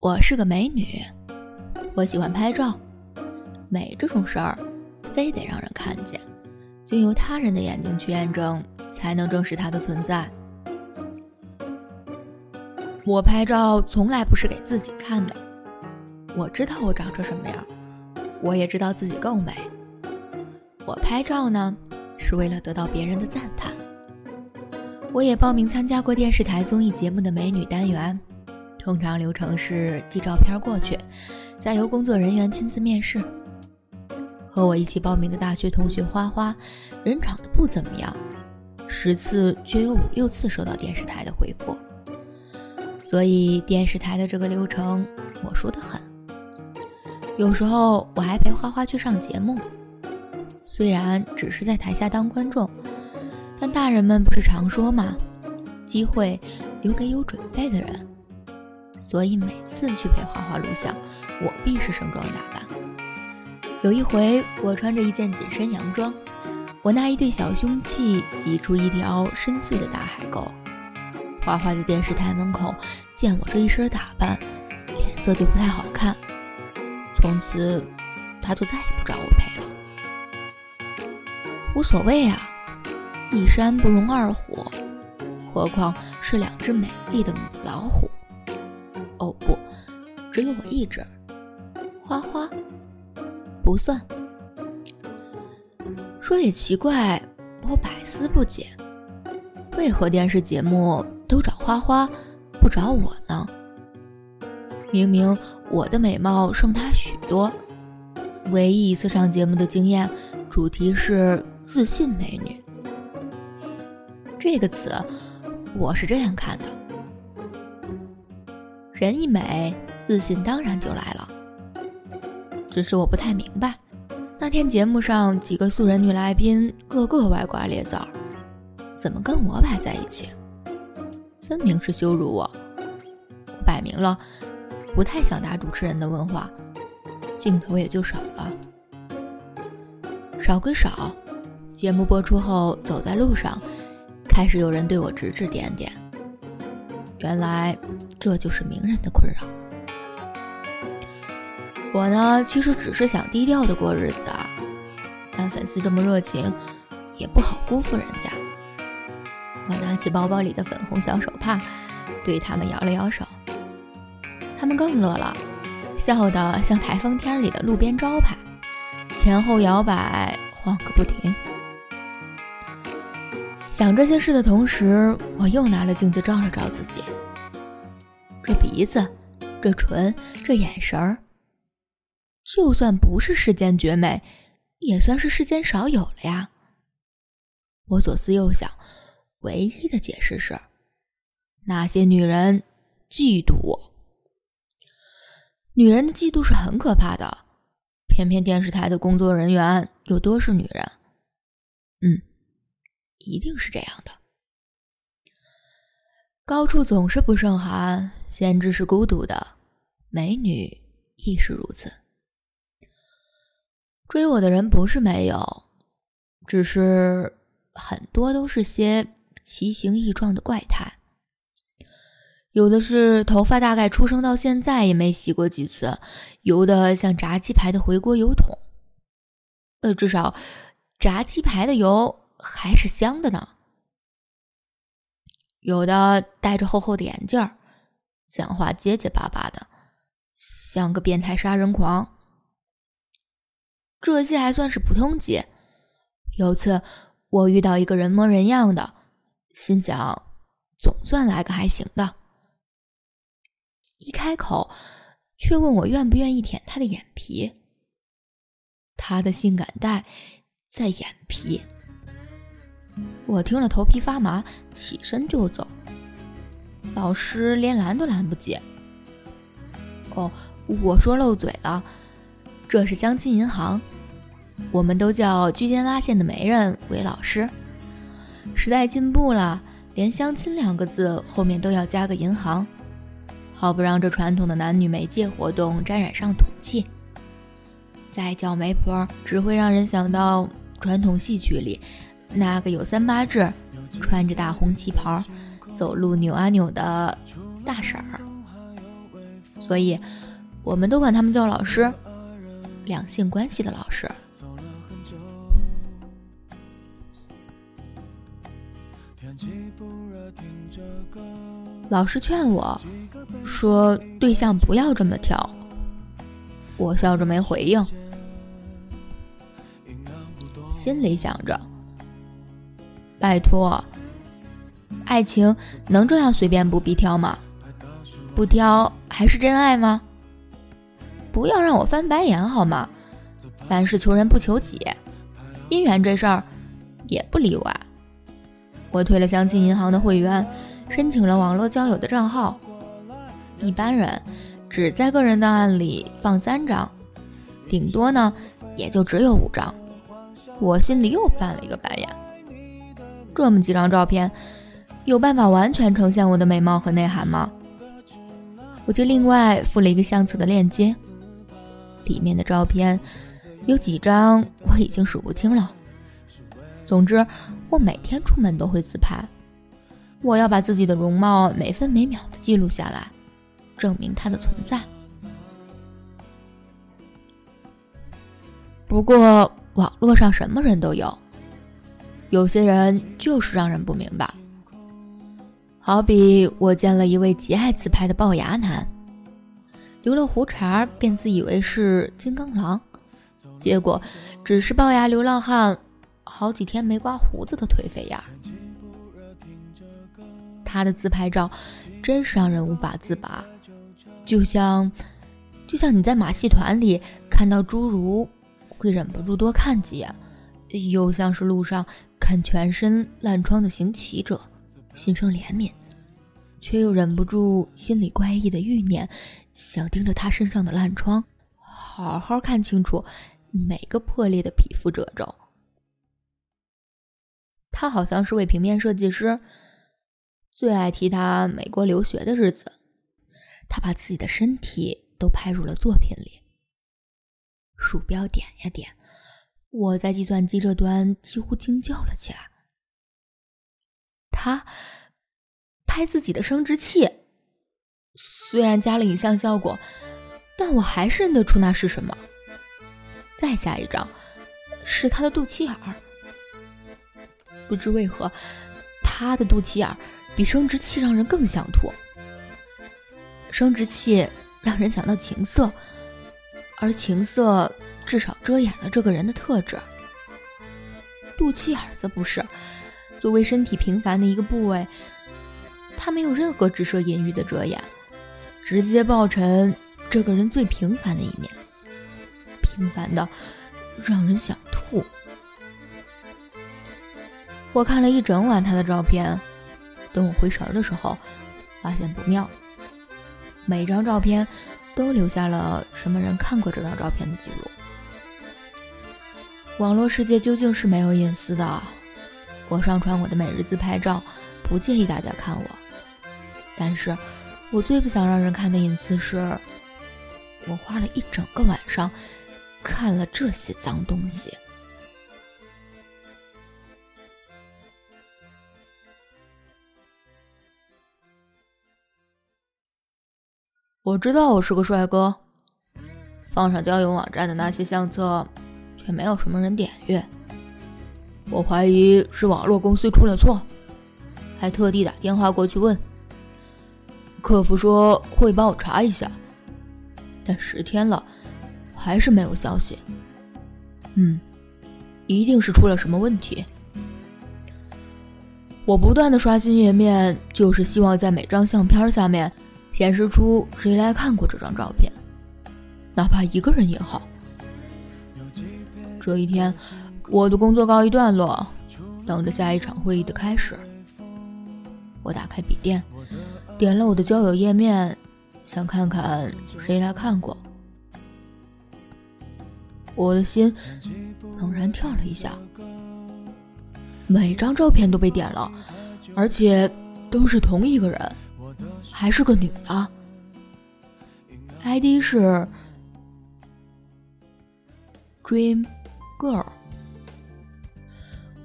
我是个美女，我喜欢拍照。美这种事儿，非得让人看见，经由他人的眼睛去验证，才能证实它的存在。我拍照从来不是给自己看的，我知道我长成什么样，我也知道自己够美。我拍照呢，是为了得到别人的赞叹。我也报名参加过电视台综艺节目的美女单元。通常流程是寄照片过去，再由工作人员亲自面试。和我一起报名的大学同学花花，人长得不怎么样，十次却有五六次收到电视台的回复。所以电视台的这个流程我熟得很。有时候我还陪花花去上节目，虽然只是在台下当观众，但大人们不是常说吗？机会留给有准备的人。所以每次去陪花花录像，我必是盛装打扮。有一回，我穿着一件紧身洋装，我那一对小凶器挤出一条深邃的大海沟。花花在电视台门口见我这一身打扮，脸色就不太好看。从此，他就再也不找我陪了。无所谓啊，一山不容二虎，何况是两只美丽的母老虎。只有我一只。花花不算。说也奇怪，我百思不解，为何电视节目都找花花，不找我呢？明明我的美貌胜她许多，唯一一次上节目的经验，主题是自信美女。这个词，我是这样看的。人一美，自信当然就来了。只是我不太明白，那天节目上几个素人女来宾个个歪瓜裂枣，怎么跟我摆在一起？分明是羞辱我。我摆明了，不太想答主持人的问话，镜头也就少了。少归少，节目播出后，走在路上，开始有人对我指指点点。原来这就是名人的困扰。我呢，其实只是想低调的过日子啊，但粉丝这么热情，也不好辜负人家。我拿起包包里的粉红小手帕，对他们摇了摇手。他们更乐了，笑得像台风天里的路边招牌，前后摇摆，晃个不停。想这些事的同时，我又拿了镜子照了照自己。这鼻子，这唇，这眼神儿，就算不是世间绝美，也算是世间少有了呀。我左思右想，唯一的解释是，那些女人嫉妒我。女人的嫉妒是很可怕的，偏偏电视台的工作人员又多是女人。嗯。一定是这样的。高处总是不胜寒，先知是孤独的，美女亦是如此。追我的人不是没有，只是很多都是些奇形异状的怪胎。有的是头发大概出生到现在也没洗过几次，油的像炸鸡排的回锅油桶。呃，至少炸鸡排的油。还是香的呢。有的戴着厚厚的眼镜儿，讲话结结巴巴的，像个变态杀人狂。这些还算是普通级。有次我遇到一个人模人样的，心想总算来个还行的。一开口，却问我愿不愿意舔他的眼皮。他的性感带在眼皮。我听了头皮发麻，起身就走。老师连拦都拦不及。哦，我说漏嘴了，这是相亲银行，我们都叫居间拉线的媒人为老师。时代进步了，连相亲两个字后面都要加个银行，好不让这传统的男女媒介活动沾染上土气。再叫媒婆，只会让人想到传统戏曲里。那个有三八制、穿着大红旗袍、走路扭啊扭的大婶儿，所以我们都管他们叫老师，两性关系的老师。老师劝我说：“对象不要这么挑。”我笑着没回应，心里想着：“拜托，爱情能这样随便不必挑吗？不挑还是真爱吗？不要让我翻白眼好吗？凡事求人不求己，姻缘这事儿也不例外。”我退了相亲银行的会员。申请了网络交友的账号，一般人只在个人档案里放三张，顶多呢也就只有五张。我心里又翻了一个白眼，这么几张照片，有办法完全呈现我的美貌和内涵吗？我就另外附了一个相册的链接，里面的照片有几张我已经数不清了。总之，我每天出门都会自拍。我要把自己的容貌每分每秒的记录下来，证明它的存在。不过网络上什么人都有，有些人就是让人不明白。好比我见了一位极爱自拍的龅牙男，留了胡茬便自以为是金刚狼，结果只是龅牙流浪汉，好几天没刮胡子的颓废样。他的自拍照真是让人无法自拔，就像就像你在马戏团里看到侏儒，会忍不住多看几眼；又像是路上看全身烂疮的行乞者，心生怜悯，却又忍不住心里怪异的欲念，想盯着他身上的烂疮，好好看清楚每个破裂的皮肤褶皱。他好像是位平面设计师。最爱提他美国留学的日子，他把自己的身体都拍入了作品里。鼠标点呀点，我在计算机这端几乎惊叫了起来。他拍自己的生殖器，虽然加了影像效果，但我还是认得出那是什么。再下一张，是他的肚脐眼儿。不知为何，他的肚脐眼儿。比生殖器让人更想吐。生殖器让人想到情色，而情色至少遮掩了这个人的特质。肚脐眼儿则不是，作为身体平凡的一个部位，他没有任何直射隐喻的遮掩，直接爆陈这个人最平凡的一面，平凡的让人想吐。我看了一整晚他的照片。等我回神儿的时候，发现不妙。每张照片都留下了什么人看过这张照片的记录。网络世界究竟是没有隐私的。我上传我的每日自拍照，不介意大家看我。但是，我最不想让人看的隐私是，我花了一整个晚上看了这些脏东西。我知道我是个帅哥，放上交友网站的那些相册，却没有什么人点阅。我怀疑是网络公司出了错，还特地打电话过去问。客服说会帮我查一下，但十天了，还是没有消息。嗯，一定是出了什么问题。我不断的刷新页面，就是希望在每张相片下面。显示出谁来看过这张照片，哪怕一个人也好。这一天，我的工作告一段落，等着下一场会议的开始。我打开笔电，点了我的交友页面，想看看谁来看过。我的心猛然跳了一下，每张照片都被点了，而且都是同一个人。还是个女的，ID 是 Dream Girl。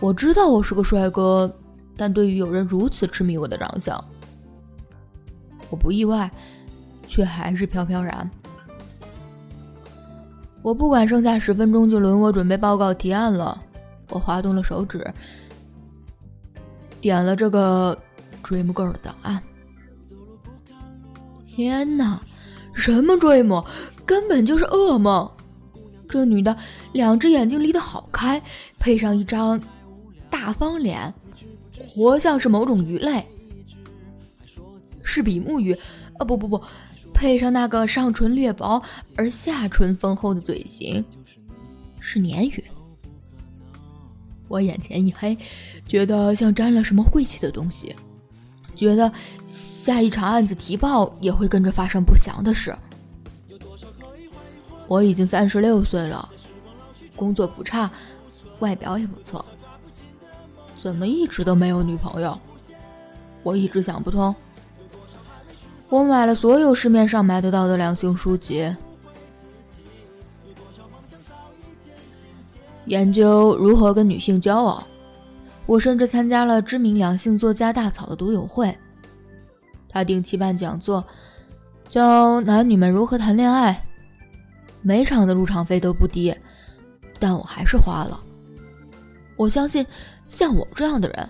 我知道我是个帅哥，但对于有人如此痴迷我的长相，我不意外，却还是飘飘然。我不管剩下十分钟就轮我准备报告提案了，我滑动了手指，点了这个 Dream Girl 的档案。天哪，什么 Dream，根本就是噩梦！这女的两只眼睛离得好开，配上一张大方脸，活像是某种鱼类，是比目鱼啊！不不不。配上那个上唇略薄而下唇丰厚的嘴型，是鲶鱼。我眼前一黑，觉得像沾了什么晦气的东西，觉得下一场案子提报也会跟着发生不祥的事。我已经三十六岁了，工作不差，外表也不错，怎么一直都没有女朋友？我一直想不通。我买了所有市面上买得到的两性书籍，研究如何跟女性交往。我甚至参加了知名两性作家大草的读友会，他定期办讲座，教男女们如何谈恋爱。每场的入场费都不低，但我还是花了。我相信，像我这样的人，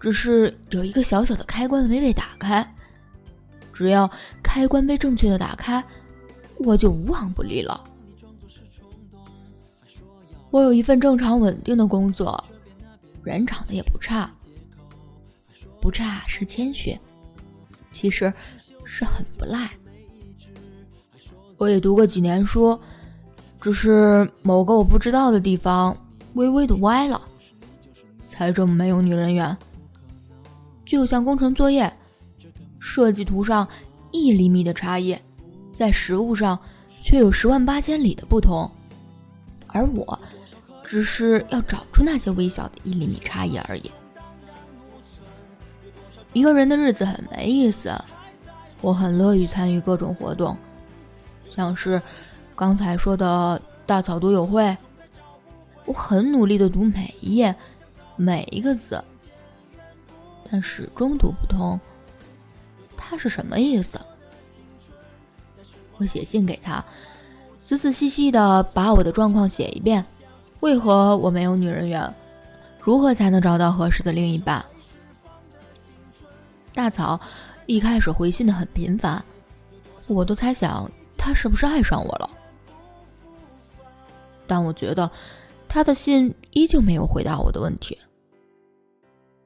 只是有一个小小的开关没被打开。只要开关被正确的打开，我就无往不利了。我有一份正常稳定的工作，人长得也不差，不差是谦虚，其实是很不赖。我也读过几年书，只是某个我不知道的地方微微的歪了，才这么没有女人缘。就像工程作业。设计图上一厘米的差异，在实物上却有十万八千里的不同，而我只是要找出那些微小的一厘米差异而已。一个人的日子很没意思，我很乐于参与各种活动，像是刚才说的大草读友会，我很努力的读每一页，每一个字，但始终读不通。他是什么意思？我写信给他，仔仔细细的把我的状况写一遍。为何我没有女人缘？如何才能找到合适的另一半？大草一开始回信的很频繁，我都猜想他是不是爱上我了。但我觉得他的信依旧没有回答我的问题。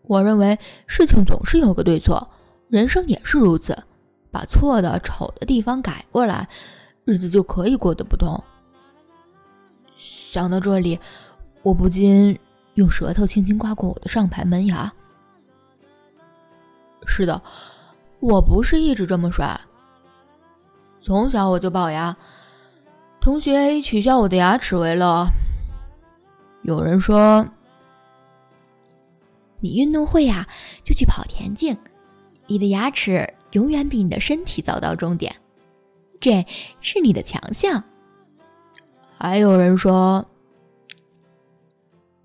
我认为事情总是有个对错。人生也是如此，把错的、丑的地方改过来，日子就可以过得不同。想到这里，我不禁用舌头轻轻刮过我的上排门牙。是的，我不是一直这么帅。从小我就龅牙，同学以取笑我的牙齿为乐。有人说：“你运动会呀，就去跑田径。”你的牙齿永远比你的身体早到终点，这是你的强项。还有人说，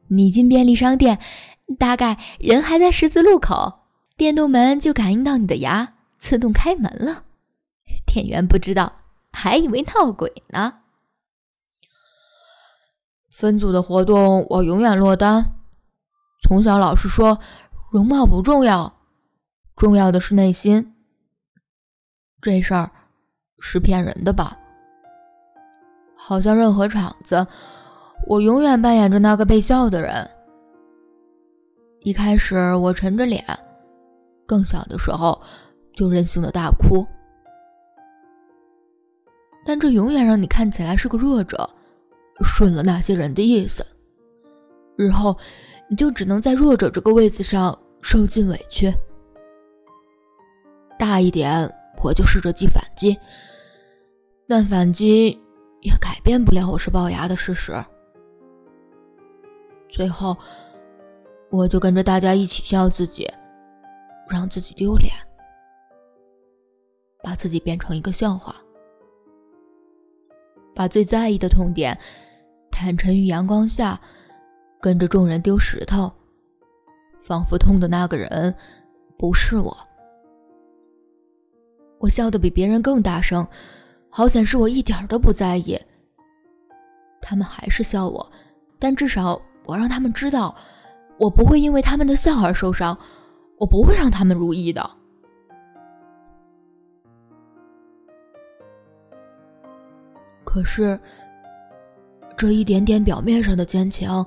你进便利商店，大概人还在十字路口，电动门就感应到你的牙，自动开门了。店员不知道，还以为闹鬼呢。分组的活动我永远落单。从小老师说，容貌不重要。重要的是内心，这事儿是骗人的吧？好像任何场子，我永远扮演着那个被笑的人。一开始我沉着脸，更小的时候就任性的大哭，但这永远让你看起来是个弱者，顺了那些人的意思。日后你就只能在弱者这个位子上受尽委屈。大一点，我就试着记反击，但反击也改变不了我是龅牙的事实。最后，我就跟着大家一起笑自己，让自己丢脸，把自己变成一个笑话，把最在意的痛点坦陈于阳光下，跟着众人丢石头，仿佛痛的那个人不是我。我笑得比别人更大声，好显示我一点都不在意。他们还是笑我，但至少我让他们知道，我不会因为他们的笑而受伤，我不会让他们如意的。可是，这一点点表面上的坚强，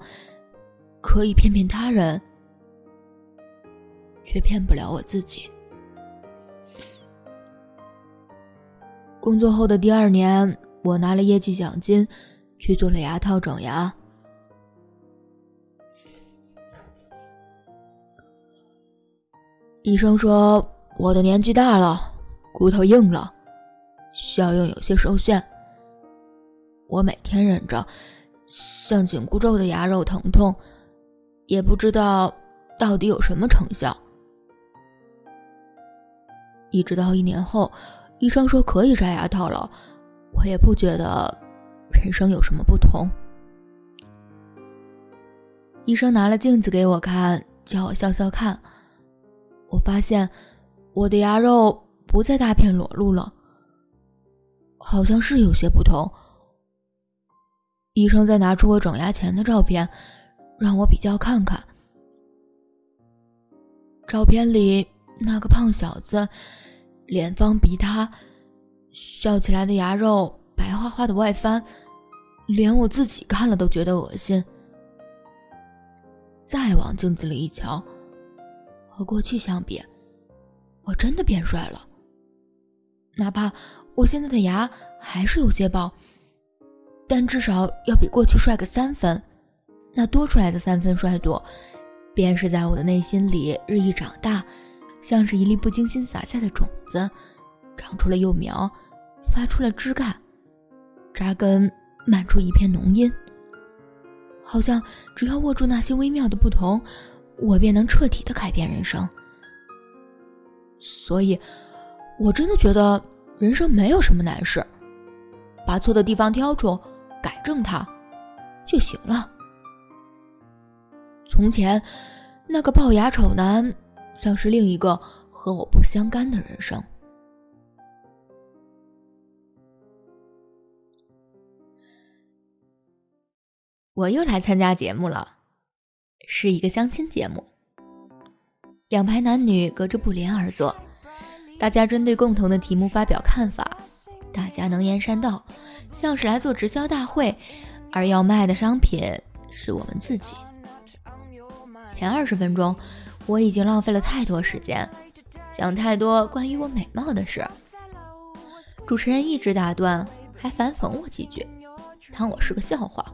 可以骗骗他人，却骗不了我自己。工作后的第二年，我拿了业绩奖金，去做了牙套整牙。医生说我的年纪大了，骨头硬了，效用有些受限。我每天忍着像紧箍咒的牙肉疼痛，也不知道到底有什么成效。一直到一年后。医生说可以摘牙套了，我也不觉得人生有什么不同。医生拿了镜子给我看，叫我笑笑看。我发现我的牙肉不再大片裸露了，好像是有些不同。医生再拿出我整牙前的照片，让我比较看看。照片里那个胖小子。脸方鼻塌，笑起来的牙肉白花花的外翻，连我自己看了都觉得恶心。再往镜子里一瞧，和过去相比，我真的变帅了。哪怕我现在的牙还是有些龅，但至少要比过去帅个三分。那多出来的三分帅度，便是在我的内心里日益长大。像是一粒不精心撒下的种子，长出了幼苗，发出了枝干，扎根，漫出一片浓荫。好像只要握住那些微妙的不同，我便能彻底的改变人生。所以，我真的觉得人生没有什么难事，把错的地方挑出，改正它，就行了。从前，那个龅牙丑男。像是另一个和我不相干的人生。我又来参加节目了，是一个相亲节目。两排男女隔着布帘而坐，大家针对共同的题目发表看法，大家能言善道，像是来做直销大会，而要卖的商品是我们自己。前二十分钟。我已经浪费了太多时间，讲太多关于我美貌的事。主持人一直打断，还反讽我几句，当我是个笑话。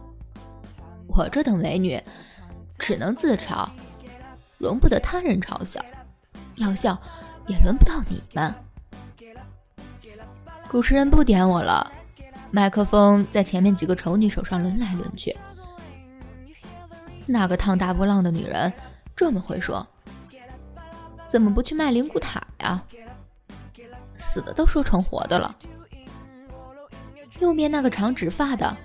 我这等美女，只能自嘲，容不得他人嘲笑。要笑，也轮不到你们。主持人不点我了，麦克风在前面几个丑女手上轮来轮去。那个烫大波浪的女人这么会说。怎么不去卖灵骨塔呀？死的都说成活的了。右边那个长直发的，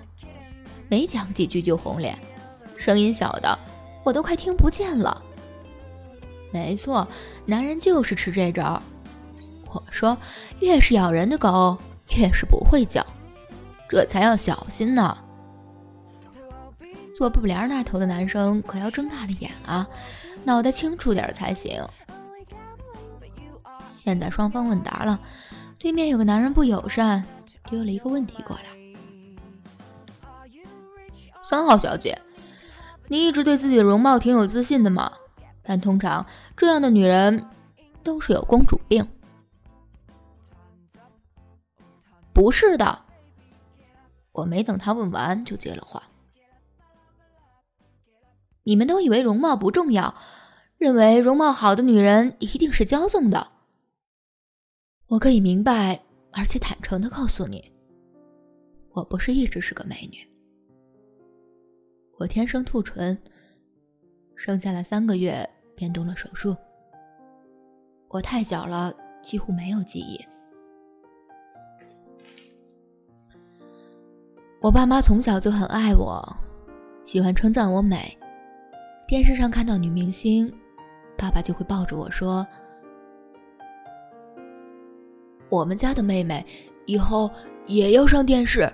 没讲几句就红脸，声音小的我都快听不见了。没错，男人就是吃这招。我说，越是咬人的狗，越是不会叫，这才要小心呢。坐布帘那头的男生可要睁大了眼啊，脑袋清楚点才行。现在双方问答了，对面有个男人不友善，丢了一个问题过来。三号小姐，你一直对自己的容貌挺有自信的嘛？但通常这样的女人都是有公主病。不是的，我没等他问完就接了话。你们都以为容貌不重要，认为容貌好的女人一定是骄纵的。我可以明白，而且坦诚的告诉你，我不是一直是个美女。我天生兔唇，生下来三个月便动了手术。我太小了，几乎没有记忆。我爸妈从小就很爱我，喜欢称赞我美。电视上看到女明星，爸爸就会抱着我说。我们家的妹妹以后也要上电视，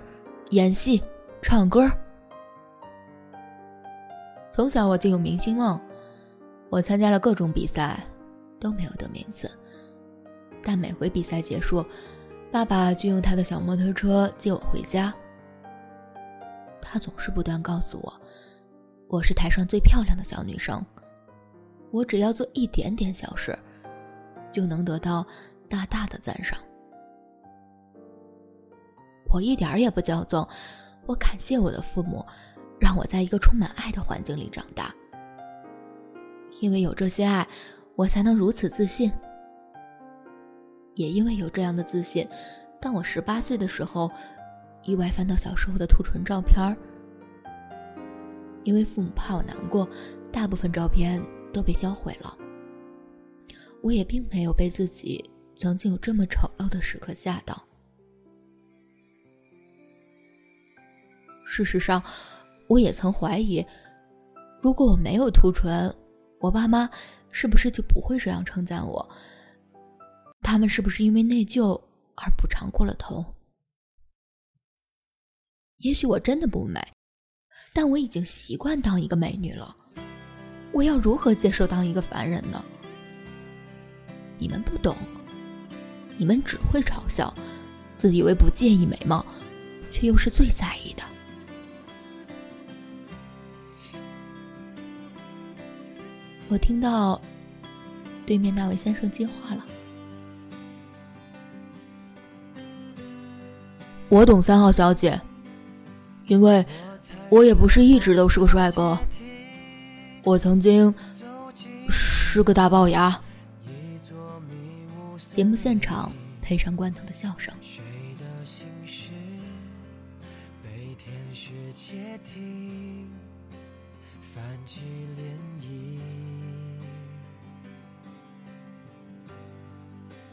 演戏、唱歌。从小我就有明星梦，我参加了各种比赛，都没有得名次。但每回比赛结束，爸爸就用他的小摩托车接我回家。他总是不断告诉我，我是台上最漂亮的小女生，我只要做一点点小事，就能得到大大的赞赏。我一点儿也不骄纵，我感谢我的父母，让我在一个充满爱的环境里长大。因为有这些爱，我才能如此自信。也因为有这样的自信，当我十八岁的时候，意外翻到小时候的兔唇照片儿。因为父母怕我难过，大部分照片都被销毁了。我也并没有被自己曾经有这么丑陋的时刻吓到。事实上，我也曾怀疑，如果我没有兔唇，我爸妈是不是就不会这样称赞我？他们是不是因为内疚而补偿过了头？也许我真的不美，但我已经习惯当一个美女了。我要如何接受当一个凡人呢？你们不懂，你们只会嘲笑，自以为不介意美貌，却又是最在意的。我听到对面那位先生接话了。我懂三号小姐，因为我也不是一直都是个帅哥，我曾经是个大龅牙。节目现场配上罐头的笑声。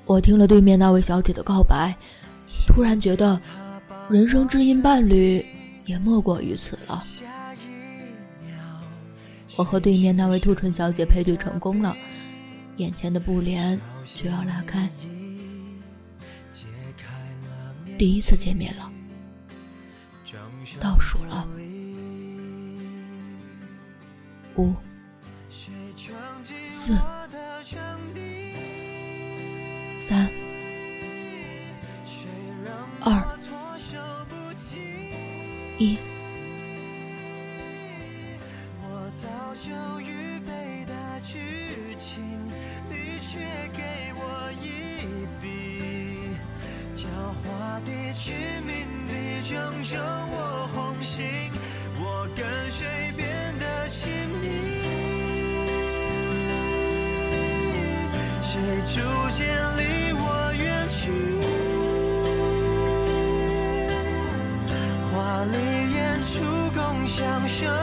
我听了对面那位小姐的告白，突然觉得。人生知音伴侣，也莫过于此了。我和对面那位兔唇小姐配对成功了，眼前的布帘就要拉开。第一次见面了，倒数了，五、四、三、二。一。共